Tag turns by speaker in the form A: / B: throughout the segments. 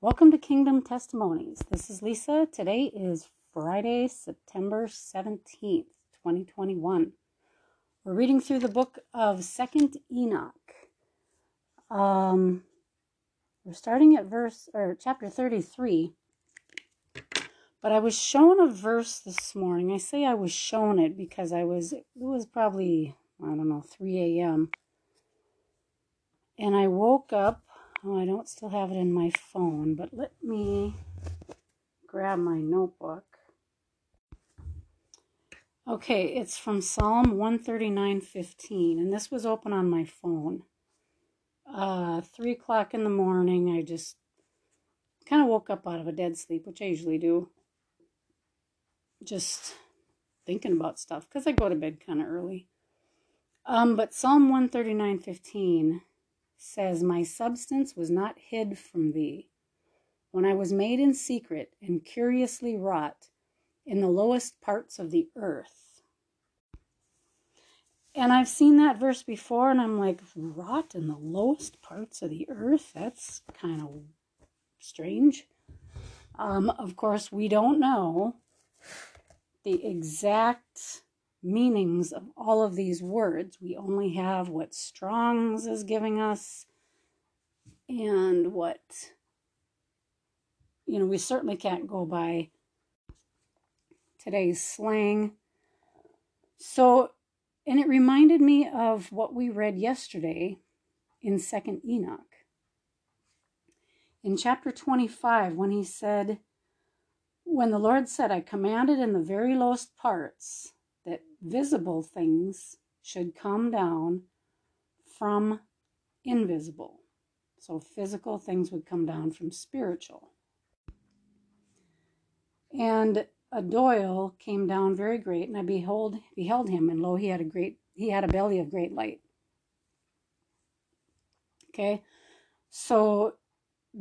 A: Welcome to Kingdom Testimonies. This is Lisa. Today is Friday, September 17th, 2021. We're reading through the book of Second Enoch. Um, we're starting at verse or chapter 33. But I was shown a verse this morning. I say I was shown it because I was it was probably I don't know 3 a.m. And I woke up Oh, I don't still have it in my phone, but let me grab my notebook. Okay, it's from Psalm 139.15, and this was open on my phone. Uh, 3 o'clock in the morning, I just kind of woke up out of a dead sleep, which I usually do. Just thinking about stuff, because I go to bed kind of early. Um, but Psalm 139.15 says, My substance was not hid from thee. When I was made in secret and curiously wrought in the lowest parts of the earth. And I've seen that verse before, and I'm like, wrought in the lowest parts of the earth? That's kind of strange. Um, of course, we don't know the exact meanings of all of these words. We only have what Strong's is giving us and what, you know, we certainly can't go by today's slang. So, and it reminded me of what we read yesterday in Second Enoch. In chapter 25, when he said, When the Lord said, I commanded in the very lowest parts, that visible things should come down from invisible. So physical things would come down from spiritual. And Adoil came down very great, and I behold beheld him, and lo, he had a great he had a belly of great light. Okay, so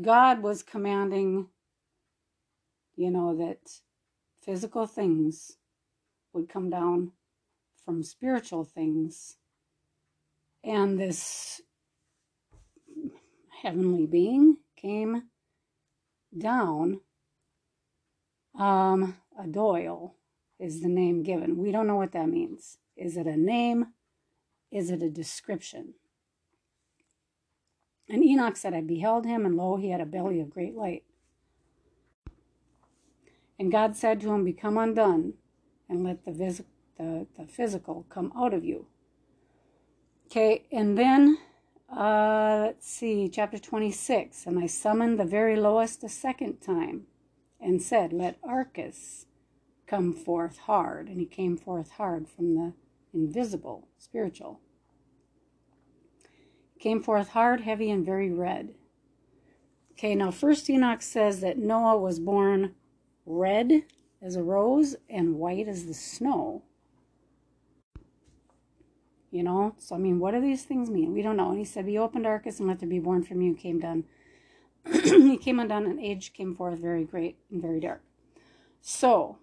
A: God was commanding, you know, that physical things would come down from spiritual things. And this heavenly being came down. Um, Adoil is the name given. We don't know what that means. Is it a name? Is it a description? And Enoch said, I beheld him, and lo, he had a belly of great light. And God said to him, Become undone, and let the, vis- the, the physical come out of you. Okay, and then uh, let's see, chapter 26. And I summoned the very lowest a second time and said, Let Archas come forth hard. And he came forth hard from the invisible, spiritual. Came forth hard, heavy, and very red. Okay, now first Enoch says that Noah was born red as a rose and white as the snow. You know, so I mean, what do these things mean? We don't know. And he said, Be opened, Archas, and let there be born from you. Came done. he came undone, and age came forth very great and very dark. So,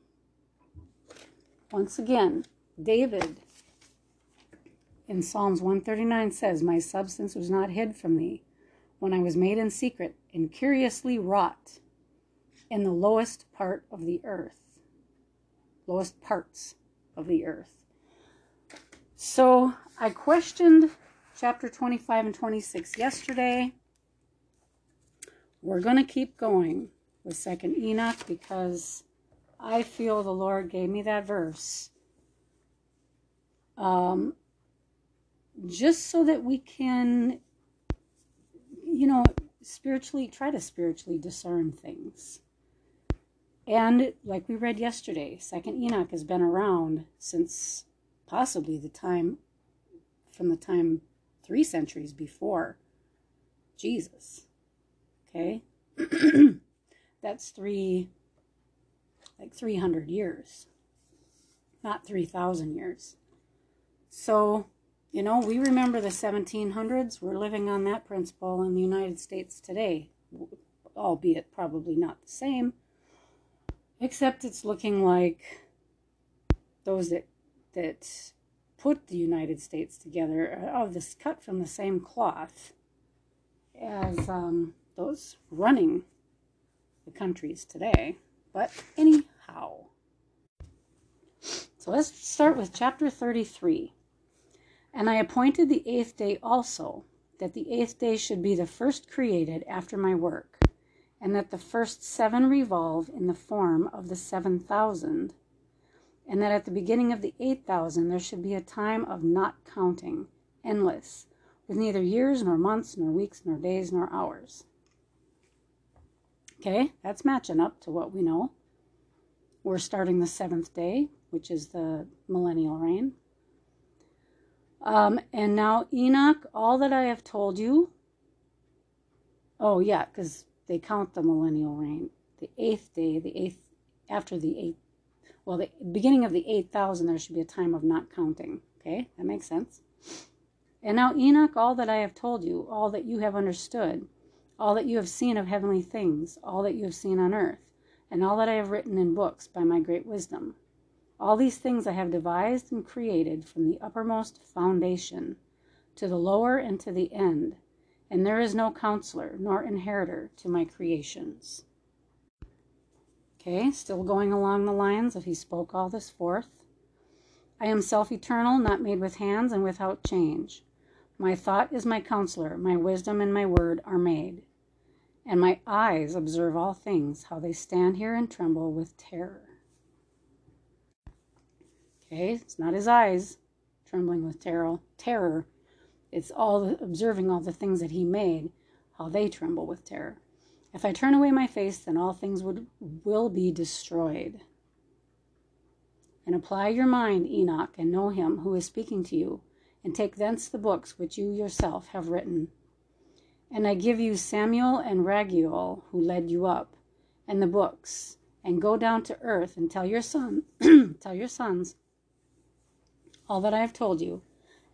A: once again, David in Psalms 139 says, My substance was not hid from thee when I was made in secret and curiously wrought in the lowest part of the earth lowest parts of the earth. So I questioned chapter 25 and 26 yesterday. We're going to keep going with Second Enoch because I feel the Lord gave me that verse. Um, just so that we can, you know, spiritually try to spiritually discern things. And like we read yesterday, Second Enoch has been around since possibly the time from the time three centuries before Jesus. Okay? That's three like 300 years, not 3,000 years. So, you know, we remember the 1700s. We're living on that principle in the United States today, albeit probably not the same Except it's looking like those that that put the United States together are of this cut from the same cloth as um, those running the countries today. But anyhow. So let's start with chapter 33. And I appointed the eighth day also, that the eighth day should be the first created after my work, and that the first seven revolve in the form of the seven thousand, and that at the beginning of the eight thousand there should be a time of not counting, endless, with neither years nor months nor weeks nor days nor hours. Okay, that's matching up to what we know. We're starting the seventh day, which is the millennial reign. Um, and now, Enoch, all that I have told you. Oh, yeah, because they count the millennial reign. The eighth day, the eighth, after the eighth, well, the beginning of the 8,000, there should be a time of not counting. Okay, that makes sense. And now, Enoch, all that I have told you, all that you have understood, all that you have seen of heavenly things, all that you have seen on earth, and all that I have written in books by my great wisdom. All these things I have devised and created from the uppermost foundation to the lower and to the end, and there is no counselor nor inheritor to my creations. Okay, still going along the lines of He spoke all this forth. I am self eternal, not made with hands and without change. My thought is my counselor, my wisdom and my word are made. And my eyes observe all things, how they stand here and tremble with terror. Okay, it's not his eyes trembling with terror. Terror. It's all the, observing all the things that he made, how they tremble with terror. If I turn away my face, then all things would will be destroyed. And apply your mind, Enoch, and know him who is speaking to you and take thence the books which you yourself have written. And I give you Samuel and Raguel, who led you up, and the books, and go down to earth and tell your son, tell your sons, all that I have told you,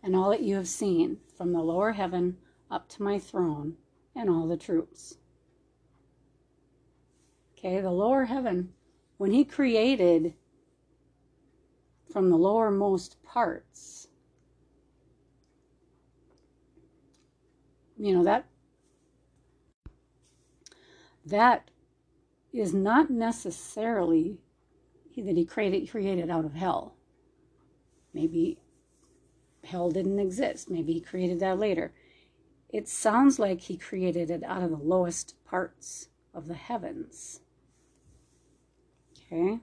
A: and all that you have seen, from the lower heaven up to my throne, and all the troops. Okay, the lower heaven, when he created from the lowermost parts, you know that that is not necessarily that he created created out of hell maybe hell didn't exist. Maybe he created that later. It sounds like he created it out of the lowest parts of the heavens. Okay.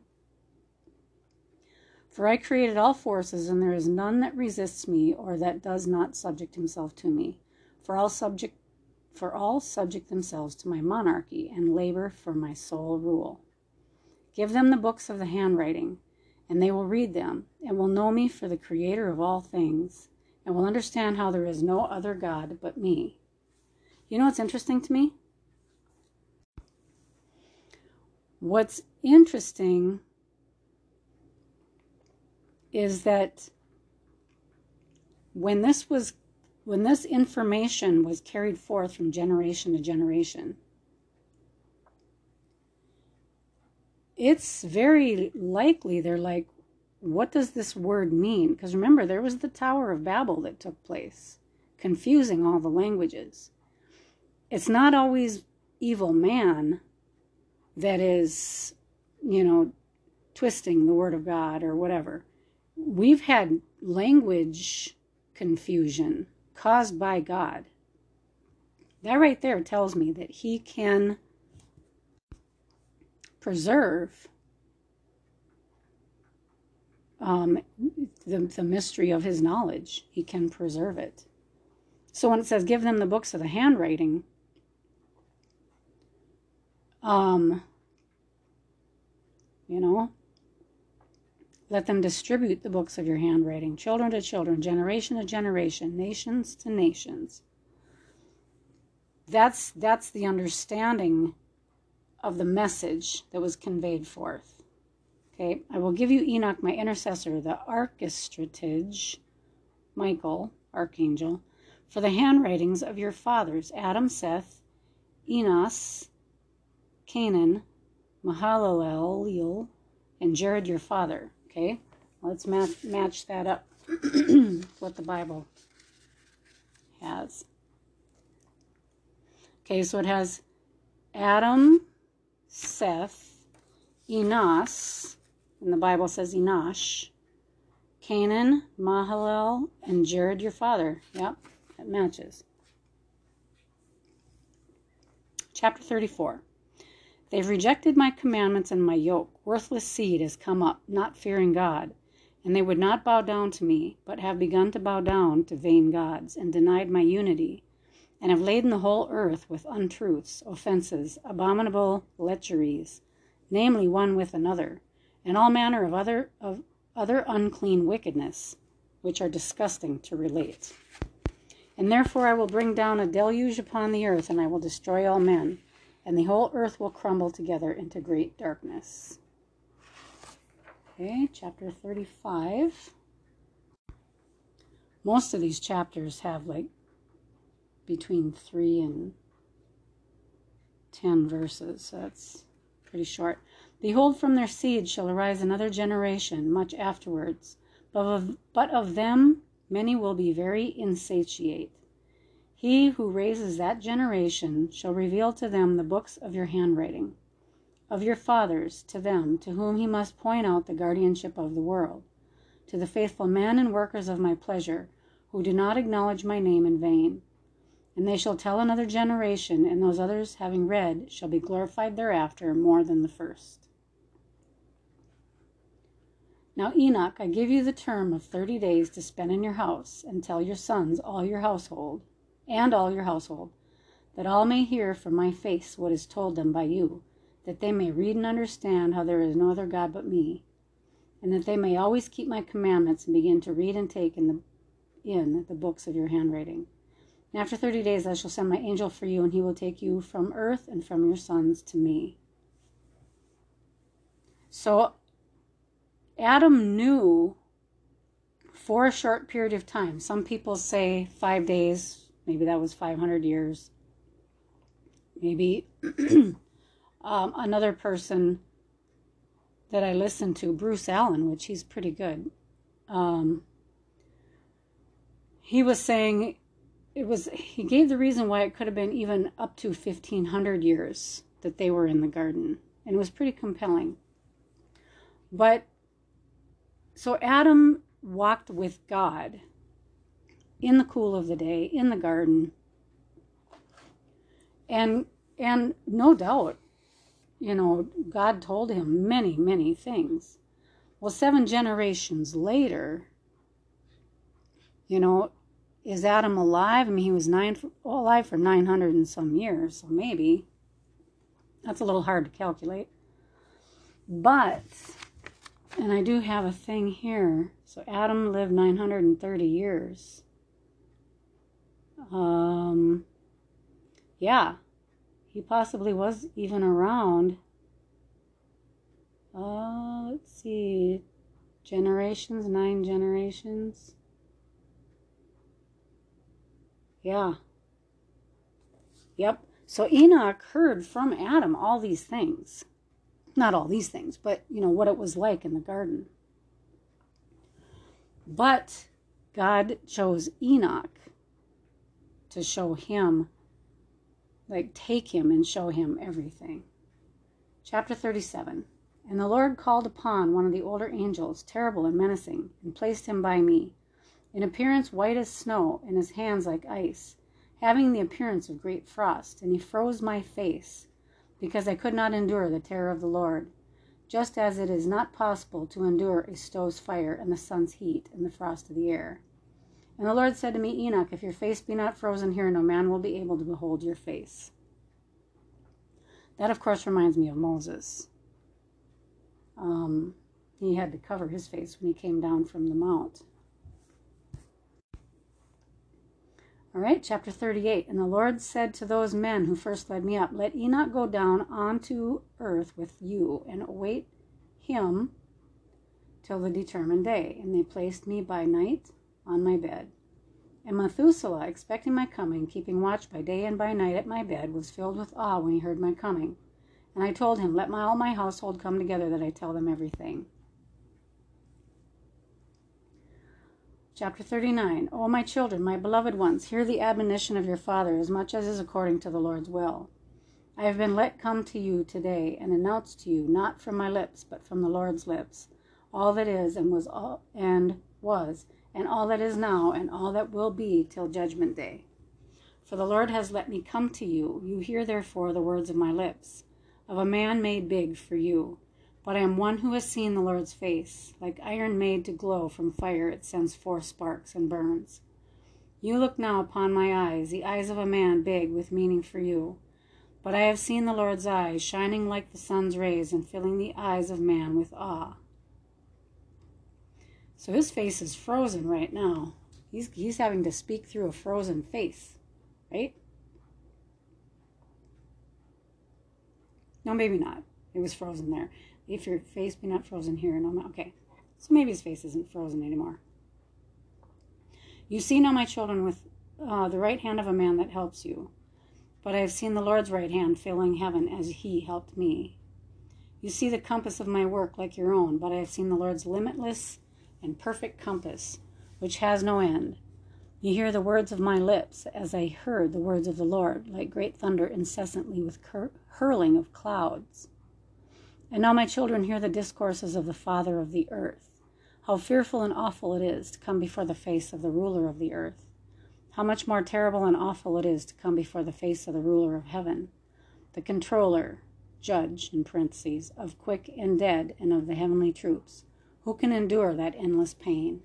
A: For I created all forces, and there is none that resists me or that does not subject himself to me. For all subject for all subject themselves to my monarchy and labor for my sole rule. Give them the books of the handwriting, and they will read them, and will know me for the creator of all things, and will understand how there is no other God but me. You know what's interesting to me? What's interesting is that when this was when this information was carried forth from generation to generation, it's very likely they're like, what does this word mean? Because remember, there was the Tower of Babel that took place, confusing all the languages. It's not always evil man that is, you know, twisting the word of God or whatever. We've had language confusion caused by God. That right there tells me that He can preserve um, the, the mystery of His knowledge. He can preserve it. So when it says, give them the books of the handwriting, um, you know, let them distribute the books of your handwriting, children to children, generation to generation, nations to nations. That's that's the understanding of the message that was conveyed forth. Okay, I will give you Enoch, my intercessor, the archistratege, Michael, archangel, for the handwritings of your fathers, Adam, Seth, Enos, Cainan, Mahalalel, and Jared your father. Okay, let's match, match that up what the Bible has. Okay, so it has Adam, Seth, Enos, and the Bible says Enosh, Cainan, Mahalalel, and Jared your father. Yep, that matches. Chapter 34. They've rejected my commandments and my yoke. Worthless seed has come up, not fearing God. And they would not bow down to me, but have begun to bow down to vain gods, and denied my unity, and have laden the whole earth with untruths, offenses, abominable lecheries, namely one with another, and all manner of other of other unclean wickedness, which are disgusting to relate. And therefore I will bring down a deluge upon the earth, and I will destroy all men and the whole earth will crumble together into great darkness. Okay, chapter 35. Most of these chapters have like between 3 and 10 verses, so that's pretty short. Behold, from their seed shall arise another generation much afterwards, but of, but of them many will be very insatiate he who raises that generation shall reveal to them the books of your handwriting, of your fathers, to them to whom he must point out the guardianship of the world, to the faithful men and workers of my pleasure, who do not acknowledge my name in vain. And they shall tell another generation, and those others, having read, shall be glorified thereafter more than the first. Now, Enoch, I give you the term of thirty days to spend in your house, and tell your sons, all your household, and all your household, that all may hear from my face what is told them by you, that they may read and understand how there is no other God but me, and that they may always keep my commandments and begin to read and take in the in the books of your handwriting. And after thirty days I shall send my angel for you, and he will take you from earth and from your sons to me. So Adam knew for a short period of time. Some people say five days, Maybe that was 500 years. Maybe um, another person that I listened to, Bruce Allen, which he's pretty good. Um, he was saying it was he gave the reason why it could have been even up to 1500 years that they were in the garden and it was pretty compelling. But so adam walked with god in the cool of the day in the garden and and no doubt you know god told him many many things. Well seven generations later you know is adam alive? I mean he was nine alive for 900 and some years so maybe. That's a little hard to calculate. But and i do have a thing here. So adam lived 930 years. Um, yeah, he possibly was even around. Uh, let's see, generations, nine generations. Yeah. Yep. So Enoch heard from Adam all these things. Not all these things, but you know what it was like in the garden. But God chose Enoch to show him, like take him and show him everything. Chapter 37 And the Lord called upon one of the older angels, terrible and menacing, and placed him by me, in appearance white as snow, and his hands like ice, having the appearance of great frost. And he froze my face, because I could not endure the terror of the Lord, just as it is not possible to endure a stove's fire and the sun's heat and the frost of the air. And the Lord said to me, Enoch, if your face be not frozen here, no man will be able to behold your face. That, of course, reminds me of Moses. Um, he had to cover his face when he came down from the mount. All right, chapter 38. And the Lord said to those men who first led me up, Let Enoch go down onto earth with you and await him till the determined day. And they placed me by night on my bed. And Methuselah, expecting my coming, keeping watch by day and by night at my bed, was filled with awe when he heard my coming. And I told him, Let my, all my household come together that I tell them everything. Chapter 39 O my children, my beloved ones, hear the admonition of your father as much as is according to the Lord's will. I have been let come to you today and announce to you, not from my lips, but from the Lord's lips, all that is and was all and was, and all that is now, and all that will be till judgment day. For the Lord has let me come to you. You hear therefore the words of my lips, of a man made big for you. But I am one who has seen the Lord's face. Like iron made to glow from fire, it sends forth sparks and burns. You look now upon my eyes, the eyes of a man big with meaning for you. But I have seen the Lord's eyes, shining like the sun's rays and filling the eyes of man with awe. So his face is frozen right now. He's, he's having to speak through a frozen face, right? No, maybe not. It was frozen there. If your face be not frozen here, no, okay. So maybe his face isn't frozen anymore. You see now, my children, with uh, the right hand of a man that helps you. But I have seen the Lord's right hand filling heaven as he helped me. You see the compass of my work like your own, but I have seen the Lord's limitless and perfect compass, which has no end. You hear the words of my lips as I heard the words of the Lord, like great thunder incessantly with cur- hurling of clouds. And now my children hear the discourses of the Father of the earth. How fearful and awful it is to come before the face of the ruler of the earth. How much more terrible and awful it is to come before the face of the ruler of heaven, the controller, judge, in parentheses, of quick and dead and of the heavenly troops. Who can endure that endless pain?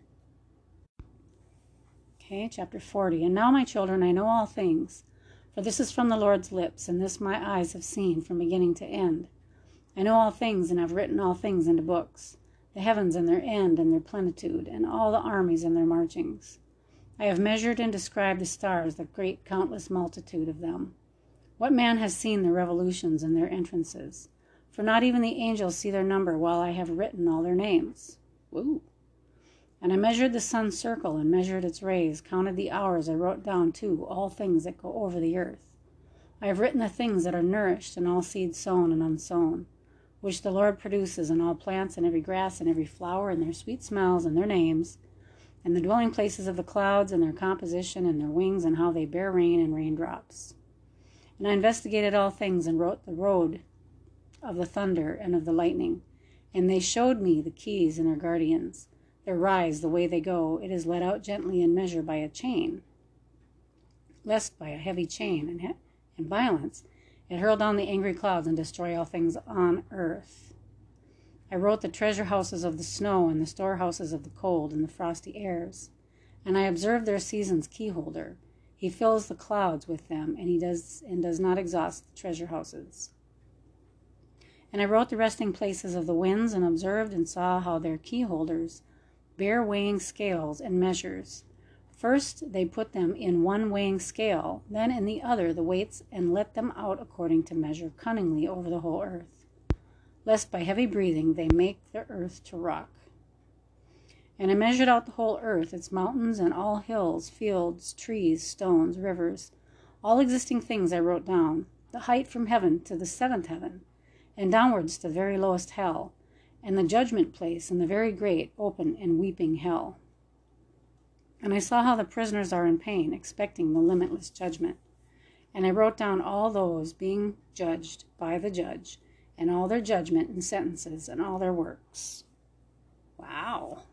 A: Okay, chapter 40. And now, my children, I know all things, for this is from the Lord's lips, and this my eyes have seen from beginning to end. I know all things and have written all things into books, the heavens and their end and their plenitude, and all the armies and their marchings. I have measured and described the stars, the great countless multitude of them. What man has seen their revolutions and their entrances? For not even the angels see their number while I have written all their names. Woo! And I measured the sun's circle and measured its rays, counted the hours. I wrote down, too, all things that go over the earth. I have written the things that are nourished, and all seeds sown and unsown which the Lord produces in all plants and every grass and every flower and their sweet smells and their names, and the dwelling places of the clouds and their composition and their wings and how they bear rain and raindrops. And I investigated all things and wrote the road of the thunder and of the lightning. And they showed me the keys and their guardians. Their rise, the way they go, it is let out gently in measure by a chain, lest by a heavy chain and, he- and violence it hurl down the angry clouds and destroy all things on earth. I wrote the treasure houses of the snow and the storehouses of the cold and the frosty airs. And I observed their season's keyholder. He fills the clouds with them, and he does and does not exhaust the treasure houses. And I wrote the resting places of the winds, and observed and saw how their keyholders bear weighing scales and measures, First, they put them in one weighing scale, then in the other the weights, and let them out according to measure cunningly over the whole earth, lest by heavy breathing they make the earth to rock. And I measured out the whole earth, its mountains and all hills, fields, trees, stones, rivers, all existing things I wrote down, the height from heaven to the seventh heaven, and downwards to the very lowest hell, and the judgment place and the very great, open, and weeping hell. And I saw how the prisoners are in pain, expecting the limitless judgment. And I wrote down all those being judged by the judge, and all their judgment and sentences, and all their works. Wow.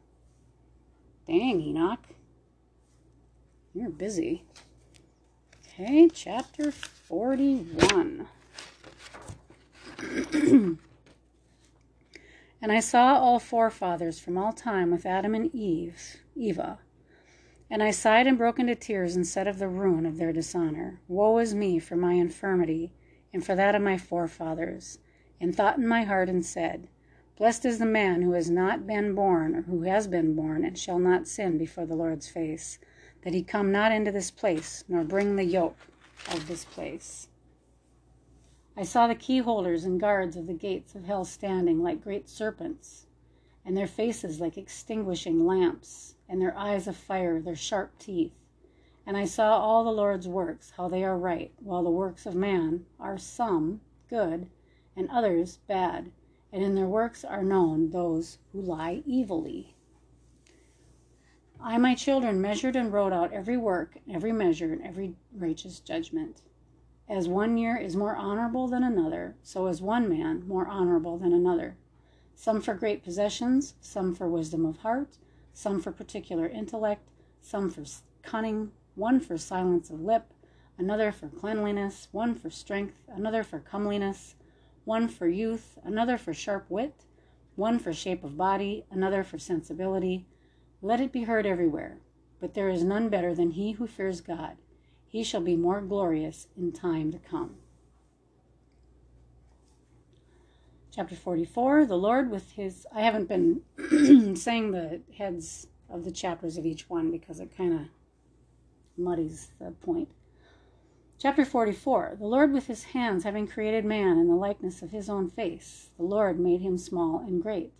A: Dang, Enoch. You're busy. Okay, chapter 41. and I saw all forefathers from all time with Adam and Eve, Eva and I sighed and broke into tears and said of the ruin of their dishonor, Woe is me for my infirmity, and for that of my forefathers, and thought in my heart and said, Blessed is the man who has not been born, or who has been born, and shall not sin before the Lord's face, that he come not into this place, nor bring the yoke of this place. I saw the keyholders and guards of the gates of hell standing like great serpents, and their faces like extinguishing lamps and their eyes of fire, their sharp teeth. And I saw all the Lord's works, how they are right, while the works of man are some good and others bad, and in their works are known those who lie evilly. I, my children, measured and wrote out every work, every measure, and every righteous judgment. As one year is more honorable than another, so is one man more honorable than another. Some for great possessions, some for wisdom of heart, some for particular intellect, some for cunning, one for silence of lip, another for cleanliness, one for strength, another for comeliness, one for youth, another for sharp wit, one for shape of body, another for sensibility. Let it be heard everywhere. But there is none better than he who fears God. He shall be more glorious in time to come. Chapter 44 The Lord with his. I haven't been saying the heads of the chapters of each one because it kind of muddies the point. Chapter 44 The Lord with his hands having created man in the likeness of his own face, the Lord made him small and great.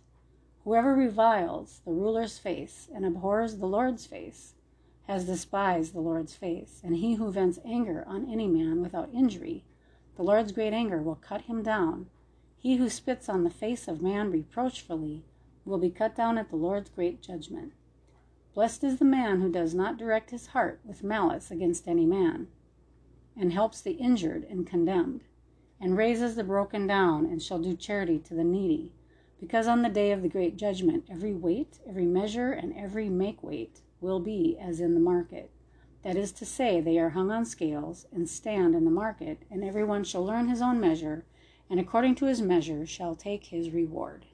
A: Whoever reviles the ruler's face and abhors the Lord's face has despised the Lord's face, and he who vents anger on any man without injury, the Lord's great anger will cut him down. He who spits on the face of man reproachfully will be cut down at the Lord's great judgment. Blessed is the man who does not direct his heart with malice against any man, and helps the injured and condemned, and raises the broken down, and shall do charity to the needy. Because on the day of the great judgment, every weight, every measure, and every make weight will be as in the market. That is to say, they are hung on scales and stand in the market, and every one shall learn his own measure, and according to his measure shall take his reward.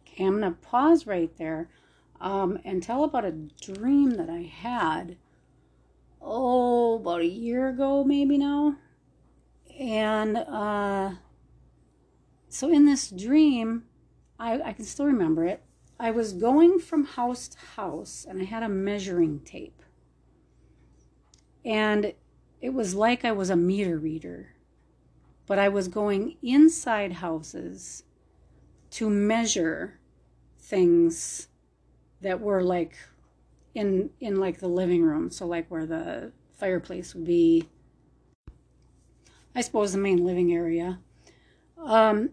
A: Okay, I'm going to pause right there um, and tell about a dream that I had, oh, about a year ago, maybe now. And uh, so in this dream, I, I can still remember it. I was going from house to house and I had a measuring tape. And it was like I was a meter reader, but I was going inside houses to measure things that were like in in like the living room so like where the fireplace would be. I suppose the main living area. Um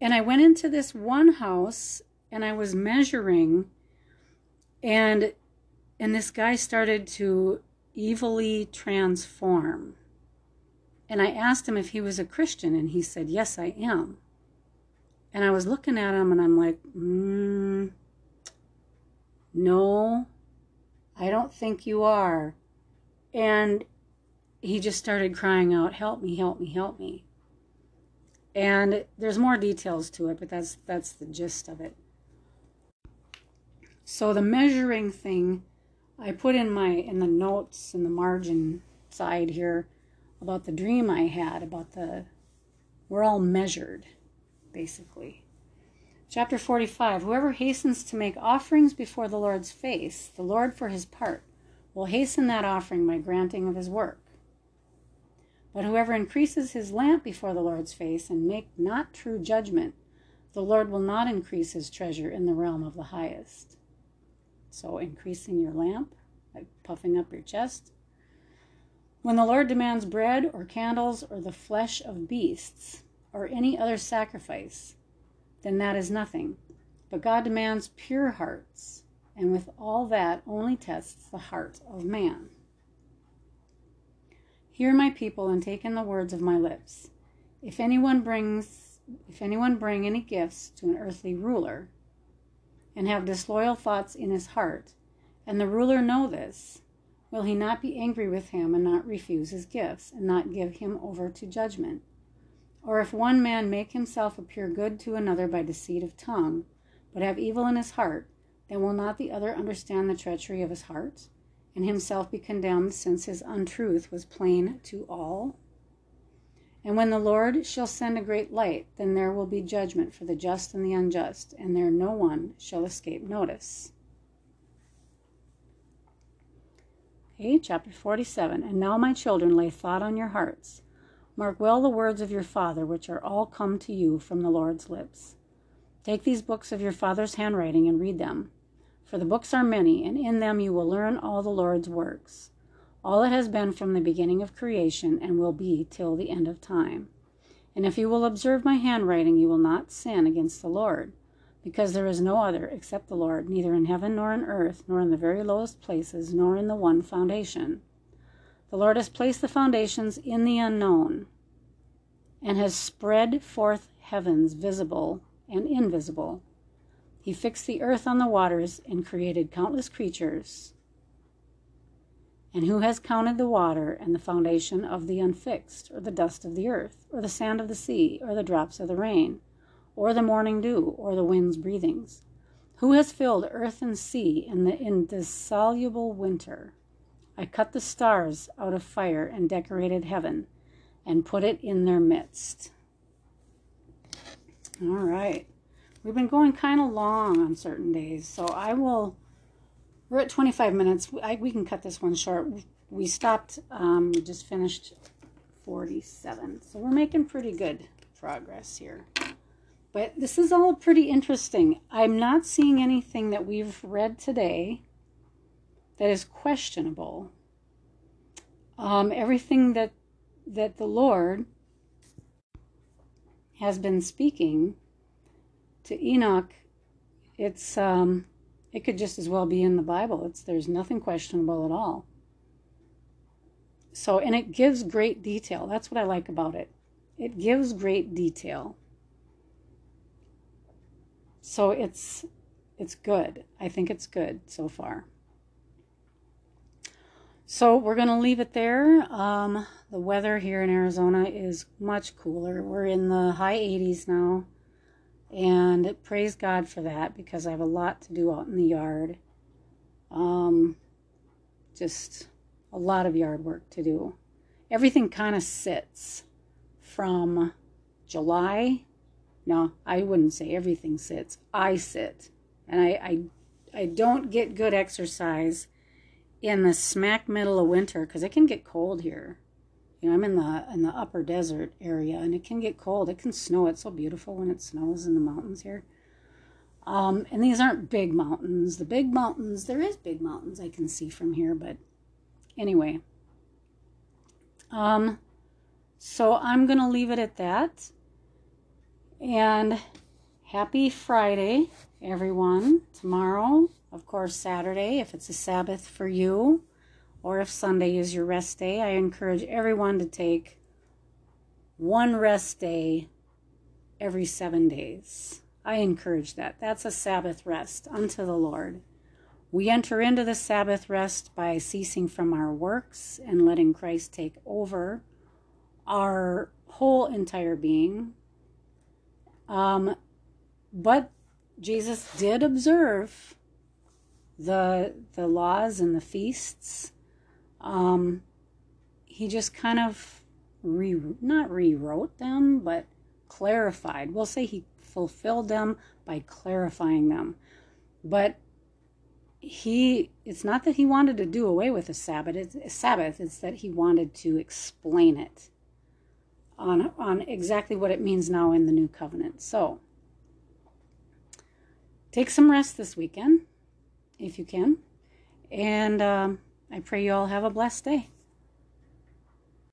A: and i went into this one house and i was measuring and and this guy started to evilly transform and i asked him if he was a christian and he said yes i am and I was looking at him and I'm like, mm, no, I don't think you are. And he just started crying out, help me, help me, help me. And there's more details to it, but that's that's the gist of it. So the measuring thing, I put in my in the notes in the margin side here about the dream I had about the we're all measured basically. Chapter 45 Whoever hastens to make offerings before the Lord's face, the Lord for his part, will hasten that offering by granting of his work. But whoever increases his lamp before the Lord's face and make not true judgment, the Lord will not increase his treasure in the realm of the highest. So, increasing your lamp, like puffing up your chest. When the Lord demands bread or candles or the flesh of beasts, or any other sacrifice, then that is nothing. But God demands pure hearts, and with all that only tests the heart of man. Hear my people and take in the words of my lips. If anyone brings if anyone bring any gifts to an earthly ruler, and have disloyal thoughts in his heart, and the ruler know this, will he not be angry with him and not refuse his gifts, and not give him over to judgment? Or if one man make himself appear good to another by deceit of tongue, but have evil in his heart, then will not the other understand the treachery of his heart, and himself be condemned, since his untruth was plain to all? And when the Lord shall send a great light, then there will be judgment for the just and the unjust, and there no one shall escape notice. Okay, chapter 47. And now, my children, lay thought on your hearts Mark well the words of your Father, which are all come to you from the Lord's lips. Take these books of your Father's handwriting and read them. For the books are many, and in them you will learn all the Lord's works, all that has been from the beginning of creation and will be till the end of time. And if you will observe my handwriting, you will not sin against the Lord, because there is no other except the Lord, neither in heaven nor in earth, nor in the very lowest places, nor in the one foundation. The Lord has placed the foundations in the unknown and has spread forth heavens visible and invisible. He fixed the earth on the waters and created countless creatures. And who has counted the water and the foundation of the unfixed, or the dust of the earth, or the sand of the sea, or the drops of the rain, or the morning dew, or the wind's breathings? Who has filled earth and sea in the indissoluble winter? I cut the stars out of fire and decorated heaven and put it in their midst. All right. We've been going kind of long on certain days, so I will. We're at 25 minutes. I, we can cut this one short. We stopped, um, we just finished 47. So we're making pretty good progress here. But this is all pretty interesting. I'm not seeing anything that we've read today that is questionable. Um, everything that that the Lord has been speaking to Enoch, it's um, it could just as well be in the Bible. It's there's nothing questionable at all. So and it gives great detail. That's what I like about it. It gives great detail. So it's it's good. I think it's good so far. So we're going to leave it there. Um, the weather here in Arizona is much cooler. We're in the high 80s now. And praise God for that because I have a lot to do out in the yard. Um, just a lot of yard work to do. Everything kind of sits from July. No, I wouldn't say everything sits. I sit. And I, I, I don't get good exercise in the smack middle of winter because it can get cold here. You know, I'm in the in the upper desert area, and it can get cold. It can snow. It's so beautiful when it snows in the mountains here. Um, and these aren't big mountains. The big mountains, there is big mountains I can see from here, but anyway. Um, so I'm gonna leave it at that. And happy Friday, everyone. Tomorrow of course, Saturday, if it's a Sabbath for you, or if Sunday is your rest day, I encourage everyone to take one rest day every seven days. I encourage that. That's a Sabbath rest unto the Lord. We enter into the Sabbath rest by ceasing from our works and letting Christ take over our whole entire being. Um, but Jesus did observe the the laws and the feasts. Um, he just kind of re not rewrote them, but clarified. We'll say he fulfilled them by clarifying them, but he it's not that he wanted to do away with the Sabbath. It's Sabbath. It's that he wanted to explain it on on exactly what it means now in the new covenant. So take some rest this weekend if you can. And um, I pray you all have a blessed day.